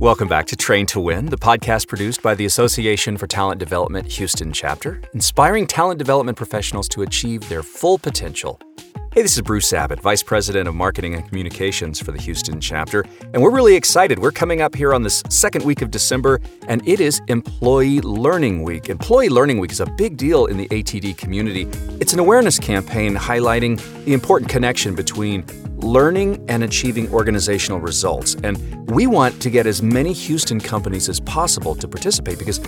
Welcome back to Train to Win, the podcast produced by the Association for Talent Development Houston chapter, inspiring talent development professionals to achieve their full potential. Hey, this is Bruce Abbott, Vice President of Marketing and Communications for the Houston chapter, and we're really excited. We're coming up here on this second week of December, and it is Employee Learning Week. Employee Learning Week is a big deal in the ATD community. It's an awareness campaign highlighting the important connection between learning and achieving organizational results. And we want to get as many Houston companies as possible to participate because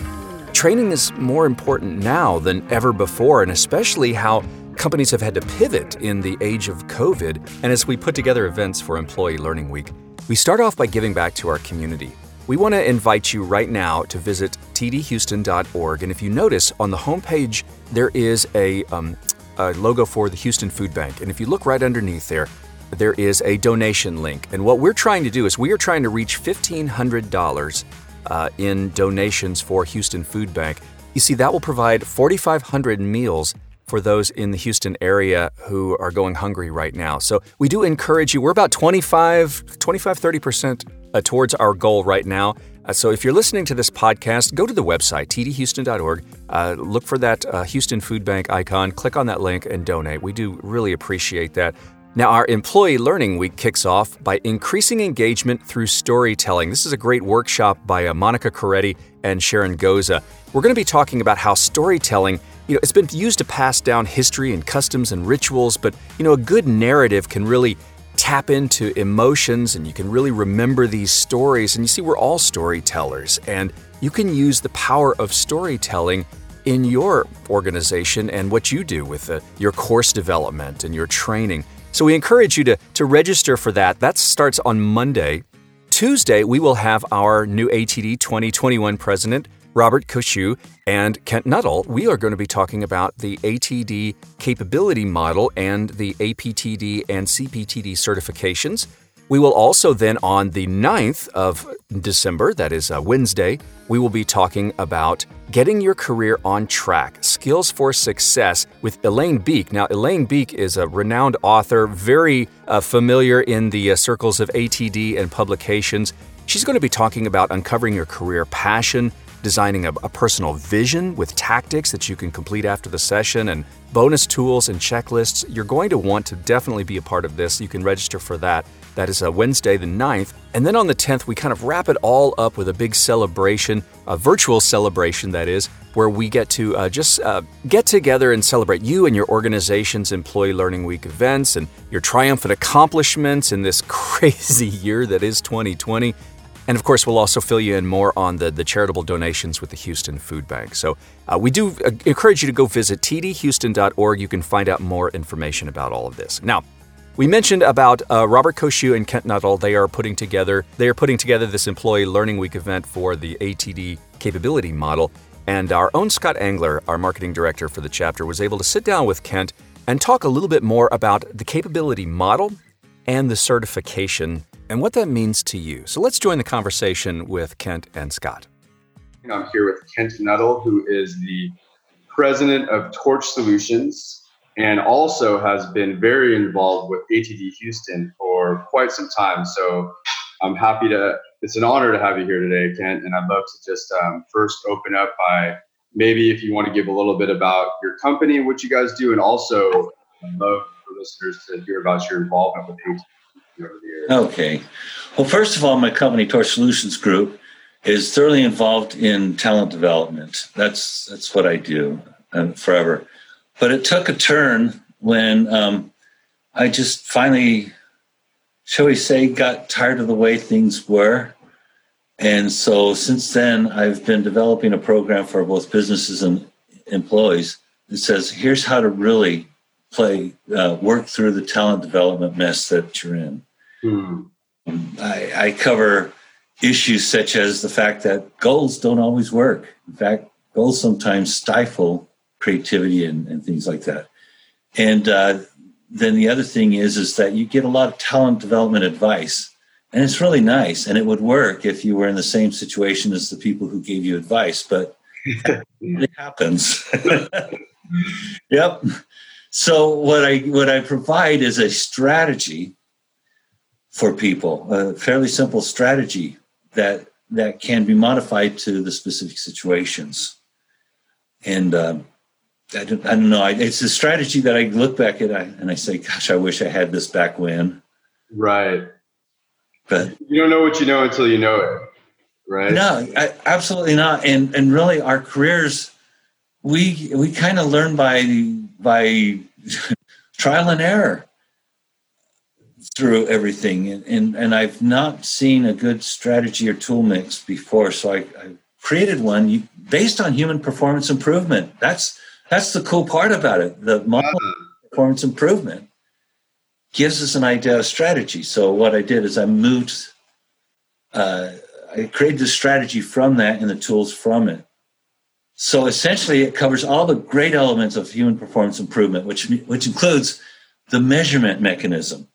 training is more important now than ever before, and especially how companies have had to pivot in the age of COVID. And as we put together events for Employee Learning Week, we start off by giving back to our community. We want to invite you right now to visit tdhouston.org. And if you notice on the homepage, there is a, um, a logo for the Houston Food Bank. And if you look right underneath there, there is a donation link. And what we're trying to do is we are trying to reach $1,500 uh, in donations for Houston Food Bank. You see, that will provide 4,500 meals for those in the Houston area who are going hungry right now. So we do encourage you. We're about 25, 25 30% uh, towards our goal right now. Uh, so if you're listening to this podcast, go to the website, tdhouston.org, uh, look for that uh, Houston Food Bank icon, click on that link, and donate. We do really appreciate that. Now, our Employee Learning Week kicks off by increasing engagement through storytelling. This is a great workshop by uh, Monica Coretti and Sharon Goza. We're going to be talking about how storytelling, you know, it's been used to pass down history and customs and rituals, but, you know, a good narrative can really tap into emotions and you can really remember these stories. And you see, we're all storytellers, and you can use the power of storytelling in your organization and what you do with uh, your course development and your training. So we encourage you to, to register for that. That starts on Monday. Tuesday, we will have our new ATD 2021 president, Robert Koshu, and Kent Nuttall. We are going to be talking about the ATD capability model and the APTD and CPTD certifications. We will also then, on the 9th of December, that is Wednesday, we will be talking about getting your career on track, skills for success with Elaine Biech. Now, Elaine Biech is a renowned author, very uh, familiar in the uh, circles of ATD and publications. She's going to be talking about uncovering your career passion, designing a, a, personal vision with tactics that you can complete after the session, and bonus tools and checklists. You're going to want to definitely be a part of this. You can register for that. That is uh, Wednesday, the 9th. And then on the 10th, we kind of wrap it all up with a big celebration, a virtual celebration, that is, where we get to uh, just uh, get together and celebrate you and your organization's Employee Learning Week events and your triumphant accomplishments in this crazy year that is 2020. And of course, we'll also fill you in more on the, the charitable donations with the Houston Food Bank. So uh, we do uh, encourage you to go visit tdhouston.org. You can find out more information about all of this. Now, we mentioned about uh, Robert Koshu and Kent Nuttall. They are putting together they are putting together this Employee Learning Week event for the ATD capability model. And our own Scott Angler, our marketing director for the chapter, was able to sit down with Kent and talk a little bit more about the capability model and the certification and what that means to you. So let's join the conversation with Kent and Scott. I'm here with Kent Nuttall, who is the president of Torch Solutions and also has been very involved with ATD Houston for quite some time. So I'm happy to, it's an honor to have you here today, Kent. And I'd love to just um, first open up by maybe if you want to give a little bit about your company, and what you guys do, and also I'd love for listeners to hear about your involvement with ATD Okay. Well, first of all, my company, Torch Solutions Group, is thoroughly involved in talent development. That's that's what I do and forever. But it took a turn when um, I just finally, shall we say, got tired of the way things were. And so since then, I've been developing a program for both businesses and employees that says, here's how to really play, uh, work through the talent development mess that you're in. Mm. I, I cover issues such as the fact that goals don't always work. In fact, goals sometimes stifle creativity and, and things like that. And uh, then the other thing is is that you get a lot of talent development advice, and it's really nice. And it would work if you were in the same situation as the people who gave you advice, but it happens. yep. So what I what I provide is a strategy for people, a fairly simple strategy that that can be modified to the specific situations. And uh, I, don't, I don't know. I, it's a strategy that I look back at and I say, gosh, I wish I had this back when. Right. But you don't know what you know until you know it. Right. No, I, absolutely not. And and really, our careers, we we kind of learn by by trial and error through everything. And, and, and I've not seen a good strategy or tool mix before. So I, I created one based on human performance improvement. That's, that's the cool part about it. The model performance improvement gives us an idea of strategy. So what I did is I moved, uh, I created the strategy from that and the tools from it. So essentially, it covers all the great elements of human performance improvement, which which includes the measurement mechanism.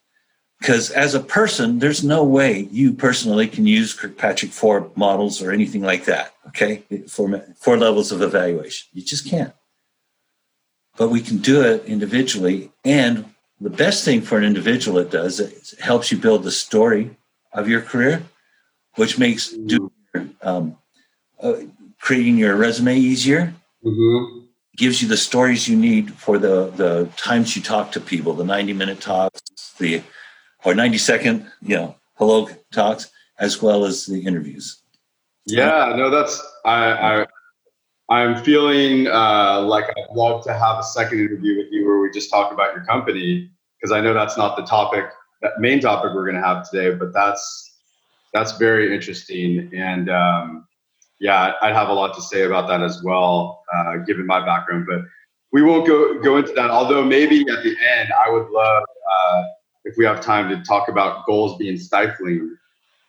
Because as a person, there's no way you personally can use Kirkpatrick four models or anything like that. Okay, four four levels of evaluation, you just can't. But we can do it individually, and the best thing for an individual it does is it helps you build the story of your career, which makes do um, uh, creating your resume easier. Mm-hmm. Gives you the stories you need for the the times you talk to people, the ninety minute talks, the or ninety second, you know, hello talks, as well as the interviews. Yeah, no, that's I, I I'm feeling uh, like I'd love to have a second interview with you where we just talk about your company because I know that's not the topic, that main topic we're going to have today, but that's that's very interesting and um, yeah, I'd have a lot to say about that as well, uh, given my background. But we won't go go into that. Although maybe at the end, I would love uh, if we have time to talk about goals being stifling.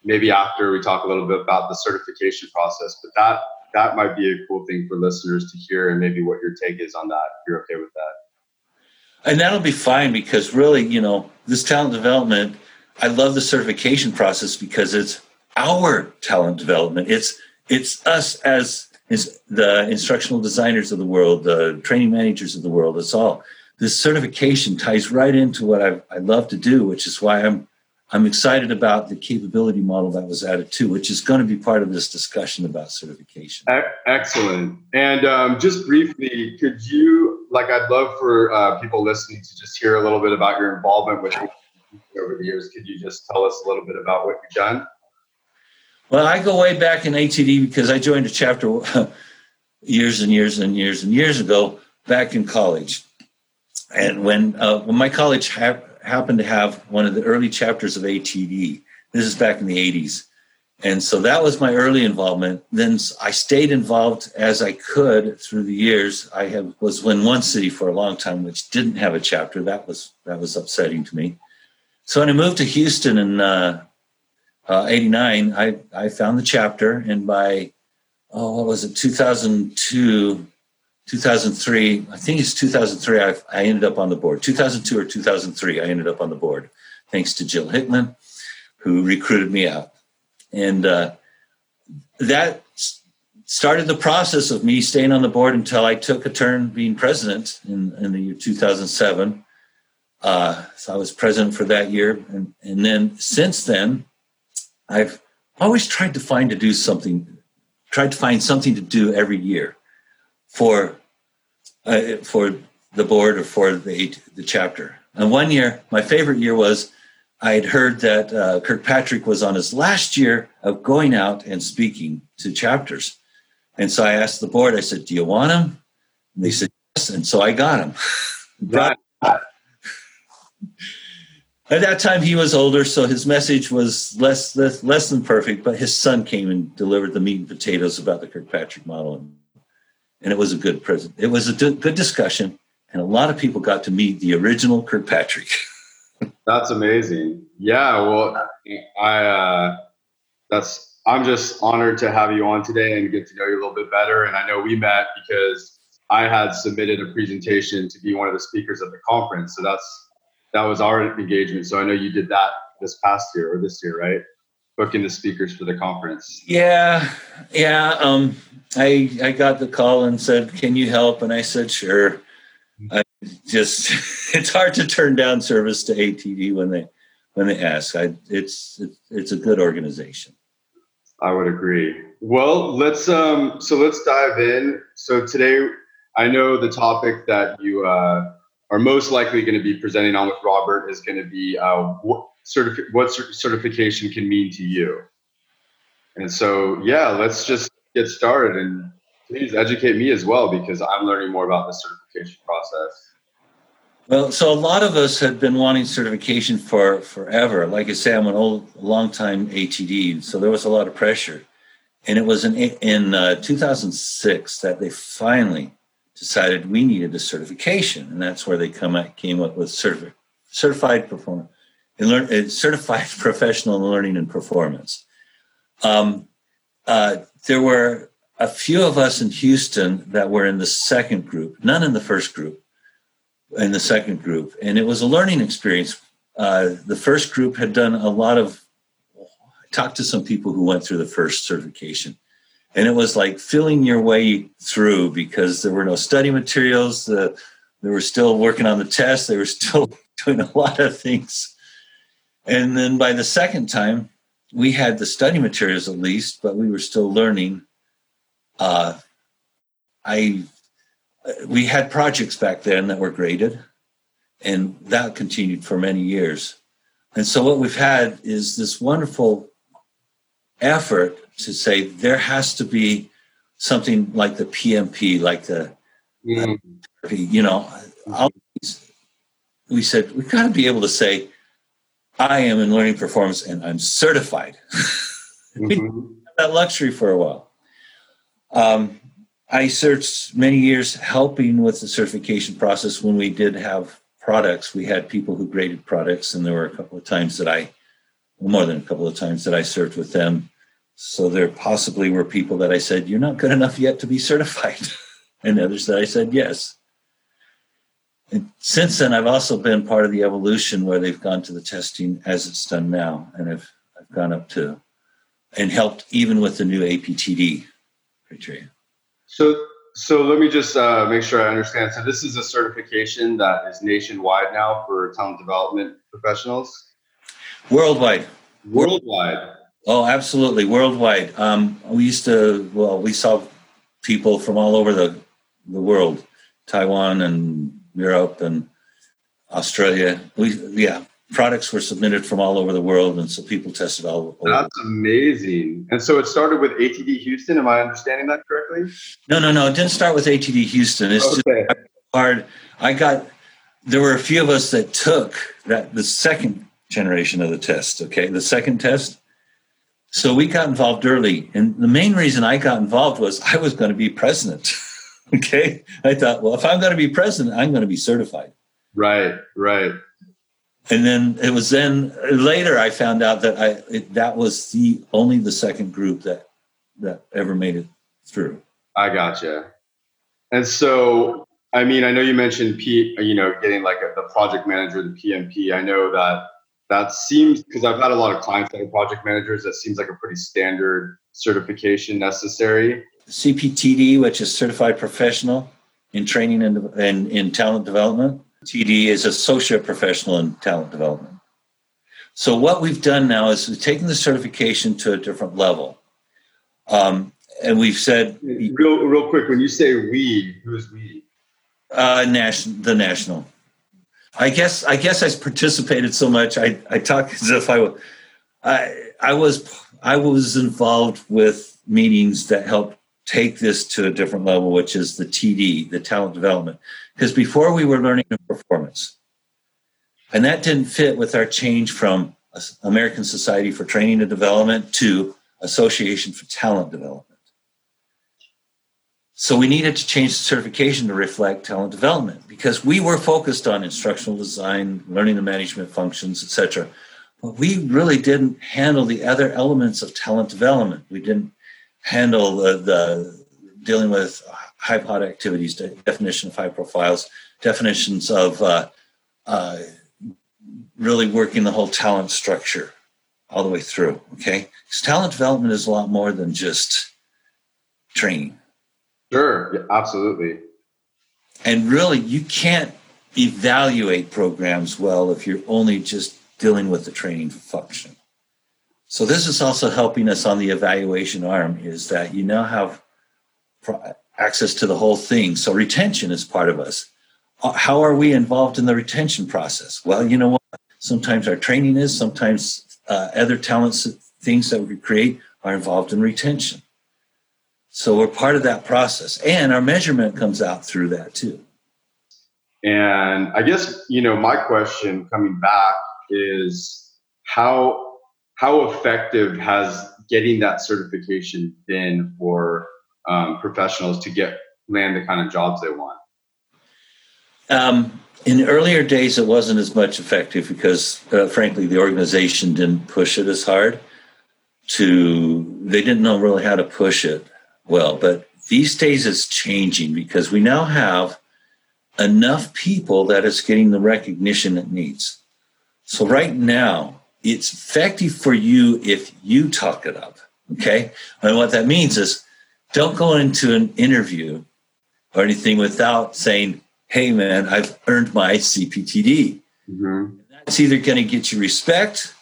Maybe after we talk a little bit about the certification process, but that that might be a cool thing for listeners to hear, and maybe what your take is on that. If you're okay with that. And that'll be fine because really, you know, this talent development, I love the certification process because it's our talent development. It's it's us as is the instructional designers of the world, the training managers of the world. It's all this certification ties right into what I, I love to do, which is why I'm I'm excited about the capability model that was added too, which is going to be part of this discussion about certification. Excellent. And um, just briefly, could you, like, I'd love for uh, people listening to just hear a little bit about your involvement with over the years. Could you just tell us a little bit about what you've done? Well, I go way back in ATD because I joined a chapter years and years and years and years ago back in college. And when uh, when my college ha- happened to have one of the early chapters of ATD, this is back in the 80s. And so that was my early involvement. Then I stayed involved as I could through the years. I have, was in one city for a long time, which didn't have a chapter. That was that was upsetting to me. So when I moved to Houston in uh, uh, 89, I, I found the chapter, and by, oh, what was it, 2002, 2003, I think it's 2003, I, I ended up on the board. 2002 or 2003, I ended up on the board, thanks to Jill Hickman, who recruited me out. And uh, that started the process of me staying on the board until I took a turn being president in, in the year 2007. Uh, so I was president for that year. And, and then since then, I've always tried to find to do something, tried to find something to do every year for uh, for the board or for the the chapter. And one year, my favorite year was I had heard that uh, Kirkpatrick was on his last year of going out and speaking to chapters, and so I asked the board. I said, "Do you want him?" And they said yes, and so I got him. Brought, at that time, he was older, so his message was less, less, less than perfect. But his son came and delivered the meat and potatoes about the Kirkpatrick model, and it was a good present. It was a good discussion, and a lot of people got to meet the original Kirkpatrick. that's amazing. Yeah, well, I uh, that's I'm just honored to have you on today and get to know you a little bit better. And I know we met because I had submitted a presentation to be one of the speakers at the conference, so that's that was our engagement. So I know you did that this past year or this year, right? Booking the speakers for the conference. Yeah, yeah. Um, I I got the call and said, "Can you help?" And I said, "Sure." I just it's hard to turn down service to ATD when they when they ask. I it's it's a good organization. I would agree. Well, let's um so let's dive in. So today I know the topic that you uh, are most likely going to be presenting on with Robert is going to be uh, certifi- what certification can mean to you. And so, yeah, let's just get started and please educate me as well because I'm learning more about the certification process. Well, so a lot of us had been wanting certification for forever. Like I say, I'm an old, long time ATD, so there was a lot of pressure. And it was in in uh, 2006 that they finally decided we needed a certification, and that's where they come at, came up with certified certified performance learn uh, certified professional in learning and performance. Um, uh, there were a few of us in Houston that were in the second group, none in the first group, in the second group, and it was a learning experience. Uh, the first group had done a lot of. Talked to some people who went through the first certification, and it was like filling your way through because there were no study materials. The, they were still working on the test. They were still doing a lot of things. And then by the second time, we had the study materials at least, but we were still learning. Uh, I we had projects back then that were graded, and that continued for many years. And so what we've had is this wonderful effort to say there has to be something like the PMP, like the mm. you know, we said we've got to be able to say I am in learning performance and I'm certified. Mm-hmm. that luxury for a while. Um, I searched many years helping with the certification process when we did have products. We had people who graded products, and there were a couple of times that I, well, more than a couple of times that I served with them. So there possibly were people that I said, You're not good enough yet to be certified, and others that I said, Yes. And since then, I've also been part of the evolution where they've gone to the testing as it's done now, and I've, I've gone up to and helped even with the new APTD criteria. So, so let me just uh, make sure I understand. So, this is a certification that is nationwide now for talent development professionals. Worldwide. Worldwide. Oh, absolutely, worldwide. Um, we used to. Well, we saw people from all over the the world, Taiwan and Europe and Australia. We yeah, products were submitted from all over the world, and so people tested all over. That's amazing. And so it started with ATD Houston. Am I understanding that correctly? No, no, no. It didn't start with ATD Houston. It's okay. just hard. I got. There were a few of us that took that the second generation of the test. Okay, the second test. So we got involved early, and the main reason I got involved was I was going to be president. okay. I thought, well, if I'm going to be president, I'm going to be certified. Right, right. And then it was then later I found out that I it, that was the only the second group that that ever made it through. I gotcha. And so, I mean, I know you mentioned P, you know, getting like a, the project manager, the PMP. I know that that seems because I've had a lot of clients that are project managers. That seems like a pretty standard certification necessary. CPTD, which is Certified Professional in Training and, and in Talent Development. TD is Associate Professional in Talent Development. So what we've done now is we've taken the certification to a different level. Um, and we've said real real quick when you say we who's we uh national the national i guess i guess i participated so much i i talk as if i i i was i was involved with meetings that helped take this to a different level, which is the TD, the talent development. Because before we were learning and performance, and that didn't fit with our change from American Society for Training and Development to Association for Talent Development. So we needed to change the certification to reflect talent development because we were focused on instructional design, learning and management functions, etc. But we really didn't handle the other elements of talent development. We didn't handle the, the dealing with high pod activities, definition of high profiles, definitions of uh, uh, really working the whole talent structure all the way through. Okay, because talent development is a lot more than just training. Sure, yeah, absolutely. And really, you can't evaluate programs well if you're only just dealing with the training function. So this is also helping us on the evaluation arm is that you now have access to the whole thing. So retention is part of us. Uh, how are we involved in the retention process? Well, you know what? Sometimes our training is, sometimes uh, other talents, things that we create are involved in retention. So we're part of that process. And our measurement comes out through that too. And I guess, you know, my question coming back is how how effective has getting that certification been for um, professionals to get land the kind of jobs they want? Um, in earlier days, it wasn't as much effective because, uh, frankly, the organization didn't push it as hard. To they didn't know really how to push it well, but these days it's changing because we now have enough people that it's getting the recognition it needs. So right now, it's effective for you if you talk it up. Okay. And what that means is don't go into an interview or anything without saying, hey, man, I've earned my CPTD. Mm-hmm. That's either going to get you respect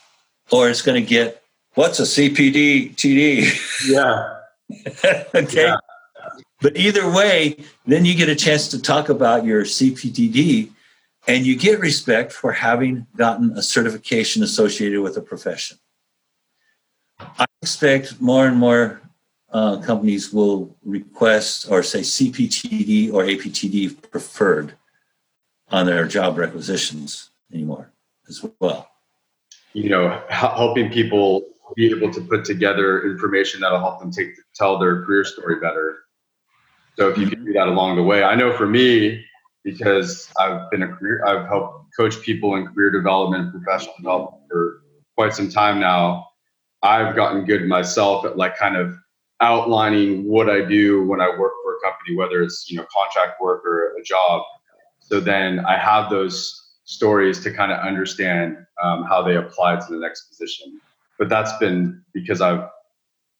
or it's going to get, what's a CPD TD? Yeah. okay. Yeah. But either way, then you get a chance to talk about your CPTD and you get respect for having gotten a certification associated with a profession. I expect more and more uh, companies will request or say CPTD or APTD preferred on their job requisitions anymore as well. You know, helping people be able to put together information that'll help them take tell their career story better. So if you can do that along the way, I know for me, because I've been a career, I've helped coach people in career development professional development for quite some time now. I've gotten good myself at like kind of outlining what I do when I work for a company, whether it's you know contract work or a job. So then I have those stories to kind of understand um, how they apply to the next position. But that's been because I've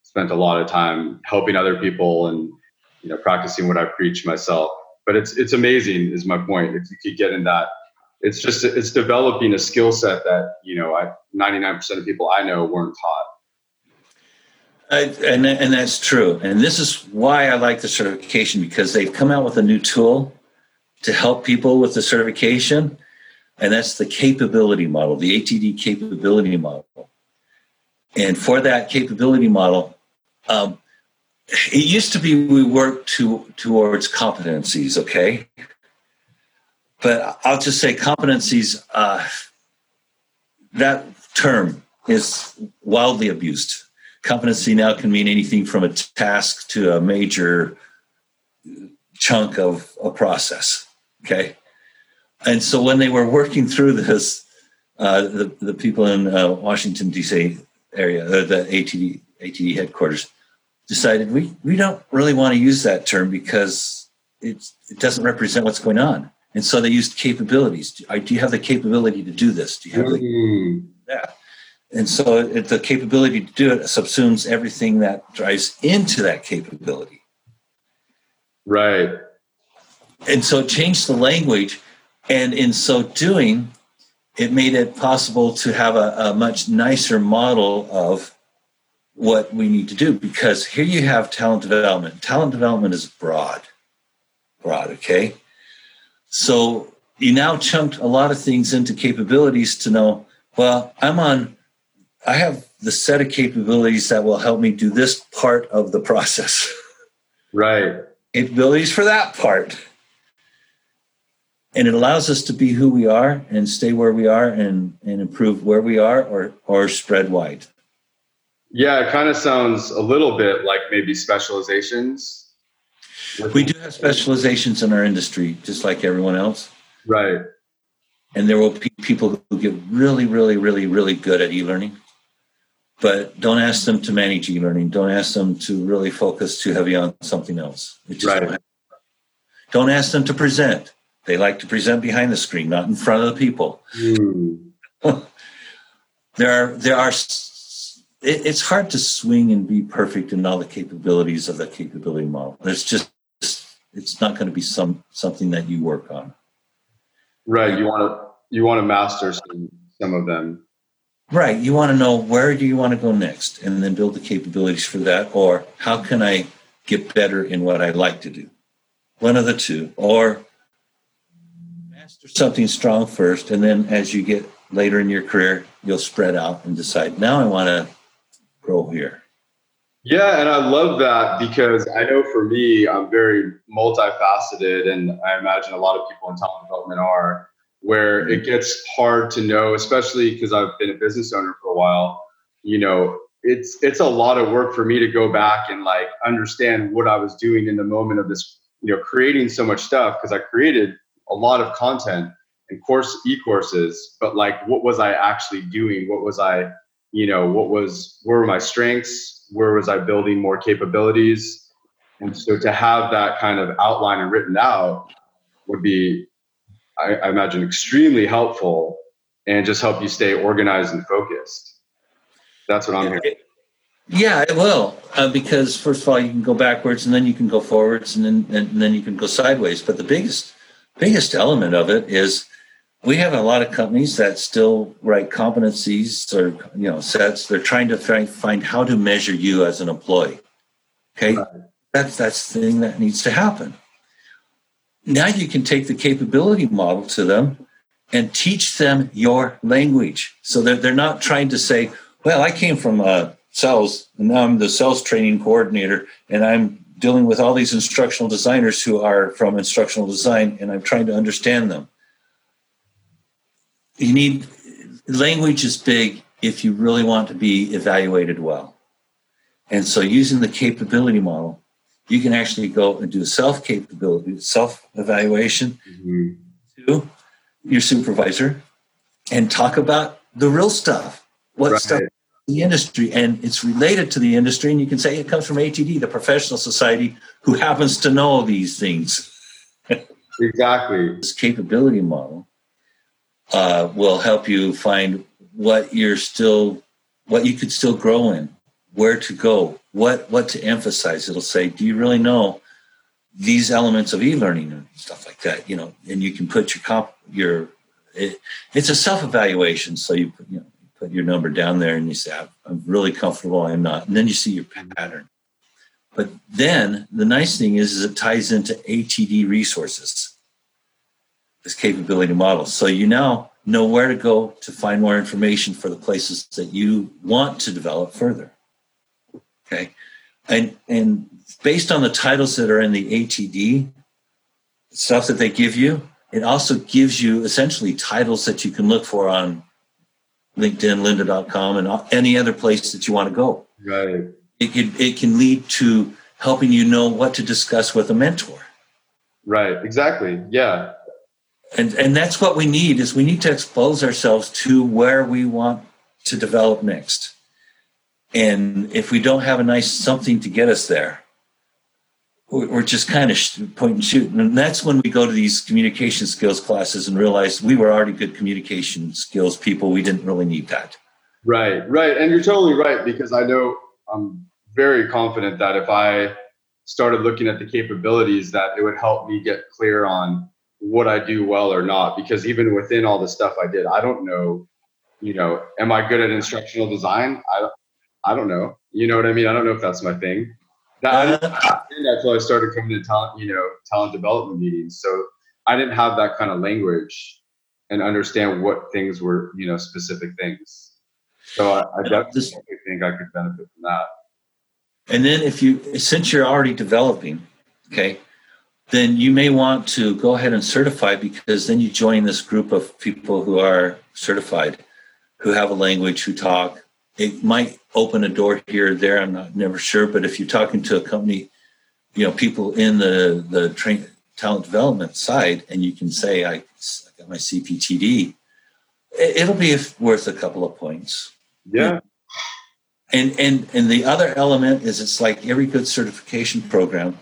spent a lot of time helping other people and you know practicing what I preach myself but it's it's amazing is my point if you could get in that. It's just it's developing a skill set that you know I, 99% of people i know weren't taught. I, and and that's true. And this is why i like the certification because they've come out with a new tool to help people with the certification and that's the capability model the atd capability model. And for that capability model um, it used to be we worked to, towards competencies, okay? But I'll just say competencies, uh, that term is wildly abused. Competency now can mean anything from a task to a major chunk of a process, okay? And so when they were working through this, uh, the, the people in uh, Washington, D.C. area, the ATD, ATD headquarters, decided we, we don't really want to use that term because it, it doesn't represent what's going on. And so they used capabilities. Do, do you have the capability to do this? Do you have the, mm. that? And so it, the capability to do it subsumes everything that drives into that capability. Right. And so it changed the language. And in so doing, it made it possible to have a, a much nicer model of what we need to do because here you have talent development. Talent development is broad, broad, okay? So you now chunked a lot of things into capabilities to know, well, I'm on, I have the set of capabilities that will help me do this part of the process. Right. Capabilities for that part. And it allows us to be who we are and stay where we are and, and improve where we are or, or spread wide. Yeah, it kind of sounds a little bit like maybe specializations. We do have specializations in our industry, just like everyone else. Right. And there will be people who get really, really, really, really good at e learning. But don't ask them to manage e learning. Don't ask them to really focus too heavy on something else. right. Don't, don't ask them to present. They like to present behind the screen, not in front of the people. Mm. there are there are it, it's hard to swing and be perfect in all the capabilities of the capability model. It's just it's not going to be some something that you work on. Right. You want to you want to master some some of them. Right. You want to know where do you want to go next and then build the capabilities for that. Or how can I get better in what I like to do? One of the two. Or master something strong first. And then as you get later in your career, you'll spread out and decide, now I want to grow here. Yeah, and I love that because I know for me, I'm very multifaceted, and I imagine a lot of people in talent development are where it gets hard to know, especially because I've been a business owner for a while. You know, it's it's a lot of work for me to go back and like understand what I was doing in the moment of this, you know, creating so much stuff because I created a lot of content and course e-courses, but like what was I actually doing? What was I, you know, what was where were my strengths? Where was I building more capabilities? And so to have that kind of outline and written out would be I, I imagine extremely helpful and just help you stay organized and focused. That's what I'm hearing. Yeah, it will, uh, because first of all, you can go backwards, and then you can go forwards, and then and then you can go sideways. But the biggest biggest element of it is we have a lot of companies that still write competencies or you know sets. They're trying to find, find how to measure you as an employee. Okay, right. that's that's the thing that needs to happen now you can take the capability model to them and teach them your language. So they're, they're not trying to say, well, I came from uh, sales and now I'm the sales training coordinator and I'm dealing with all these instructional designers who are from instructional design and I'm trying to understand them. You need language is big if you really want to be evaluated well. And so using the capability model you can actually go and do self capability, self evaluation mm-hmm. to your supervisor and talk about the real stuff, what right. stuff the industry, and it's related to the industry. And you can say it comes from ATD, the professional society, who happens to know these things. exactly. This capability model uh, will help you find what you're still, what you could still grow in, where to go, what what to emphasize. It'll say, do you really know these elements of e-learning and stuff like that? You know, and you can put your comp your it, it's a self-evaluation. So you put, you know put your number down there and you say, I'm really comfortable. I'm not, and then you see your pattern. But then the nice thing is, is it ties into ATD resources, this capability model. So you now know where to go to find more information for the places that you want to develop further. Okay. And, and based on the titles that are in the ATD stuff that they give you, it also gives you essentially titles that you can look for on LinkedIn, lynda.com, and any other place that you want to go. Right. It can, it can lead to helping you know what to discuss with a mentor. Right. Exactly. Yeah. And, and that's what we need is we need to expose ourselves to where we want to develop next. And if we don't have a nice something to get us there, we're just kind of point and shoot. And that's when we go to these communication skills classes and realize we were already good communication skills people. We didn't really need that. Right, right. And you're totally right because I know I'm very confident that if I started looking at the capabilities, that it would help me get clear on what I do well or not. Because even within all the stuff I did, I don't know, you know, am I good at instructional design? I, I don't know. You know what I mean? I don't know if that's my thing. That, uh, that's why I started coming to talent, you know, talent development meetings. So I didn't have that kind of language and understand what things were, you know, specific things. So I, I definitely think I could benefit from that. And then if you, since you're already developing, okay, then you may want to go ahead and certify because then you join this group of people who are certified, who have a language, who talk, it might open a door here or there. I'm not never sure, but if you're talking to a company, you know, people in the the train talent development side, and you can say, I, I got my CPTD, it'll be worth a couple of points. Yeah. And and and the other element is it's like every good certification program,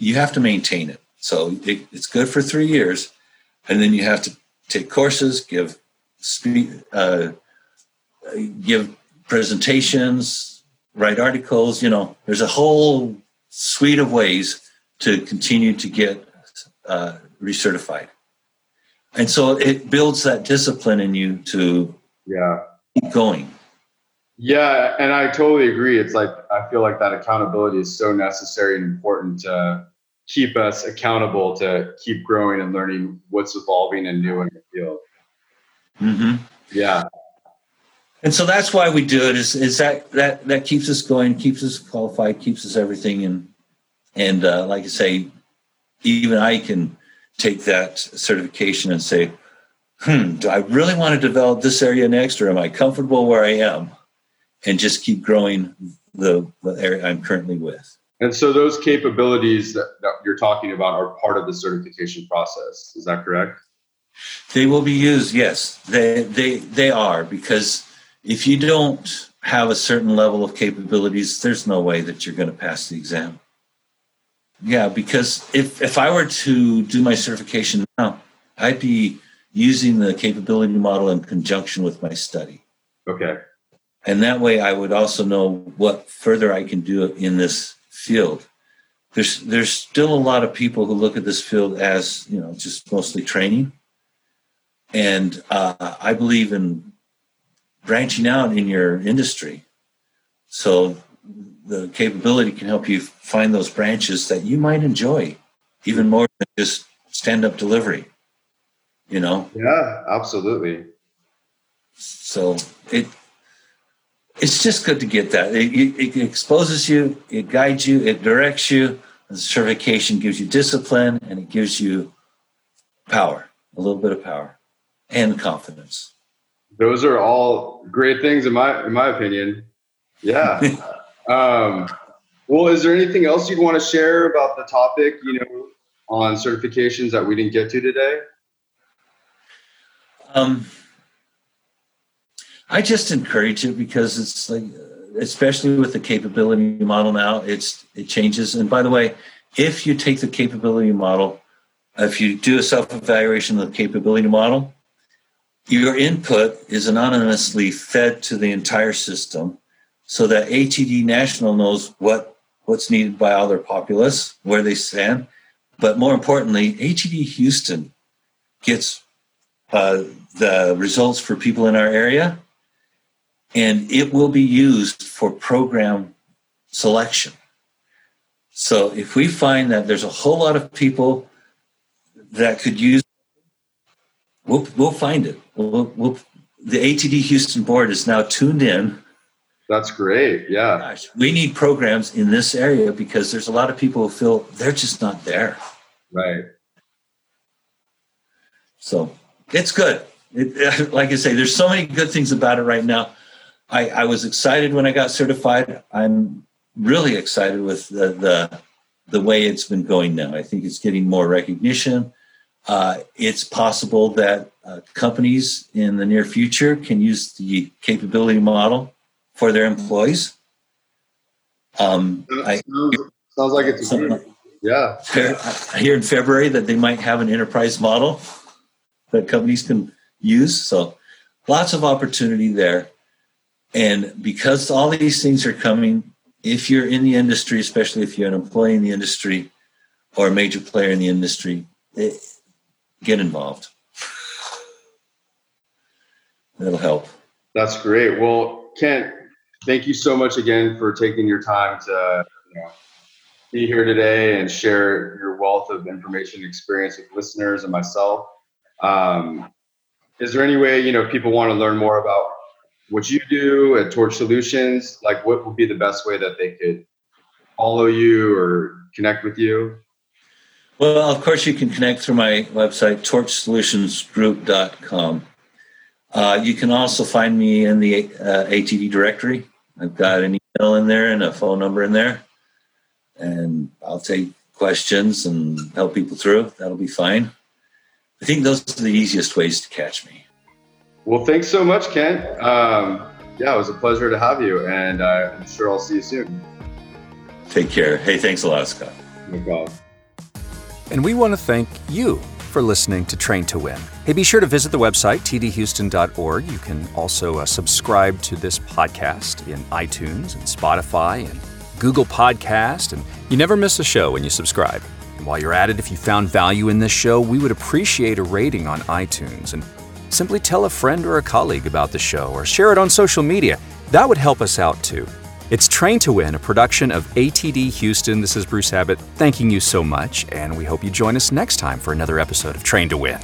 you have to maintain it. So it, it's good for three years, and then you have to take courses, give speed, uh, give presentations, write articles. You know, there's a whole suite of ways to continue to get uh, recertified. And so it builds that discipline in you to yeah keep going. Yeah, and I totally agree. It's like I feel like that accountability is so necessary and important to keep us accountable to keep growing and learning what's evolving and new in the field. Mm-hmm. Yeah. And so that's why we do it. Is is that that that keeps us going, keeps us qualified, keeps us everything, and and uh, like I say, even I can take that certification and say, hmm, do I really want to develop this area next, or am I comfortable where I am, and just keep growing the, the area I'm currently with. And so those capabilities that, that you're talking about are part of the certification process. Is that correct? They will be used, yes. They they they are because if you don't have a certain level of capabilities, there's no way that you're going to pass the exam. Yeah, because if if I were to do my certification now, I'd be using the capability model in conjunction with my study. Okay. And that way I would also know what further I can do in this field. There's there's still a lot of people who look at this field as, you know, just mostly training. And uh, I believe in branching out in your industry. So the capability can help you find those branches that you might enjoy even more than just stand up delivery you know yeah absolutely so it it's just good to get that. It, it, exposes you it guides you it directs you. The certification gives you discipline and it gives you power a little bit of power and confidence. Those are all great things in my in my opinion. Yeah. Um, well is there anything else you'd want to share about the topic you know on certifications that we didn't get to today? Um, I just encourage it because it's like, especially with the capability model now, it's it changes. And by the way, if you take the capability model, if you do a self evaluation of the capability model, your input is anonymously fed to the entire system, so that ATD National knows what what's needed by all their populace, where they stand. But more importantly, ATD Houston gets uh, the results for people in our area, and it will be used for program selection. So if we find that there's a whole lot of people that could use, we'll, we'll find it. We'll, we'll, the ATD Houston board is now tuned in. That's great. Yeah. Gosh, we need programs in this area because there's a lot of people who feel they're just not there. Right. So it's good. It, like I say, there's so many good things about it right now. I, I was excited when I got certified. I'm really excited with the, the, the way it's been going now. I think it's getting more recognition. Uh, it's possible that uh, companies in the near future can use the capability model for their employees. Um, I, sounds like it's yeah. I hear in February that they might have an enterprise model that companies can use. So lots of opportunity there. And because all these things are coming, if you're in the industry, especially if you're an employee in the industry or a major player in the industry, it, get involved. That'll help. That's great. Well, Kent, thank you so much again for taking your time to you know, be here today and share your wealth of information and experience with listeners and myself. Um, is there any way you know people want to learn more about what you do at Torch Solutions? Like, what would be the best way that they could follow you or connect with you? Well, of course, you can connect through my website, torchsolutionsgroup.com. Uh, you can also find me in the uh, ATD directory. I've got an email in there and a phone number in there. And I'll take questions and help people through. That'll be fine. I think those are the easiest ways to catch me. Well, thanks so much, Kent. Um, yeah, it was a pleasure to have you, and uh, I'm sure I'll see you soon. Take care. Hey, thanks a lot, Scott. No problem. And we want to thank you for listening to Train to Win. Hey, be sure to visit the website, tdhouston.org. You can also uh, subscribe to this podcast in iTunes and Spotify and Google Podcast, and you never miss a show when you subscribe. And while you're at it, if you found value in this show, we would appreciate a rating on iTunes. And simply tell a friend or a colleague about the show or share it on social media. That would help us out too. It's Train to Win, a production of ATD Houston. This is Bruce Abbott thanking you so much, and we hope you join us next time for another episode of Train to Win.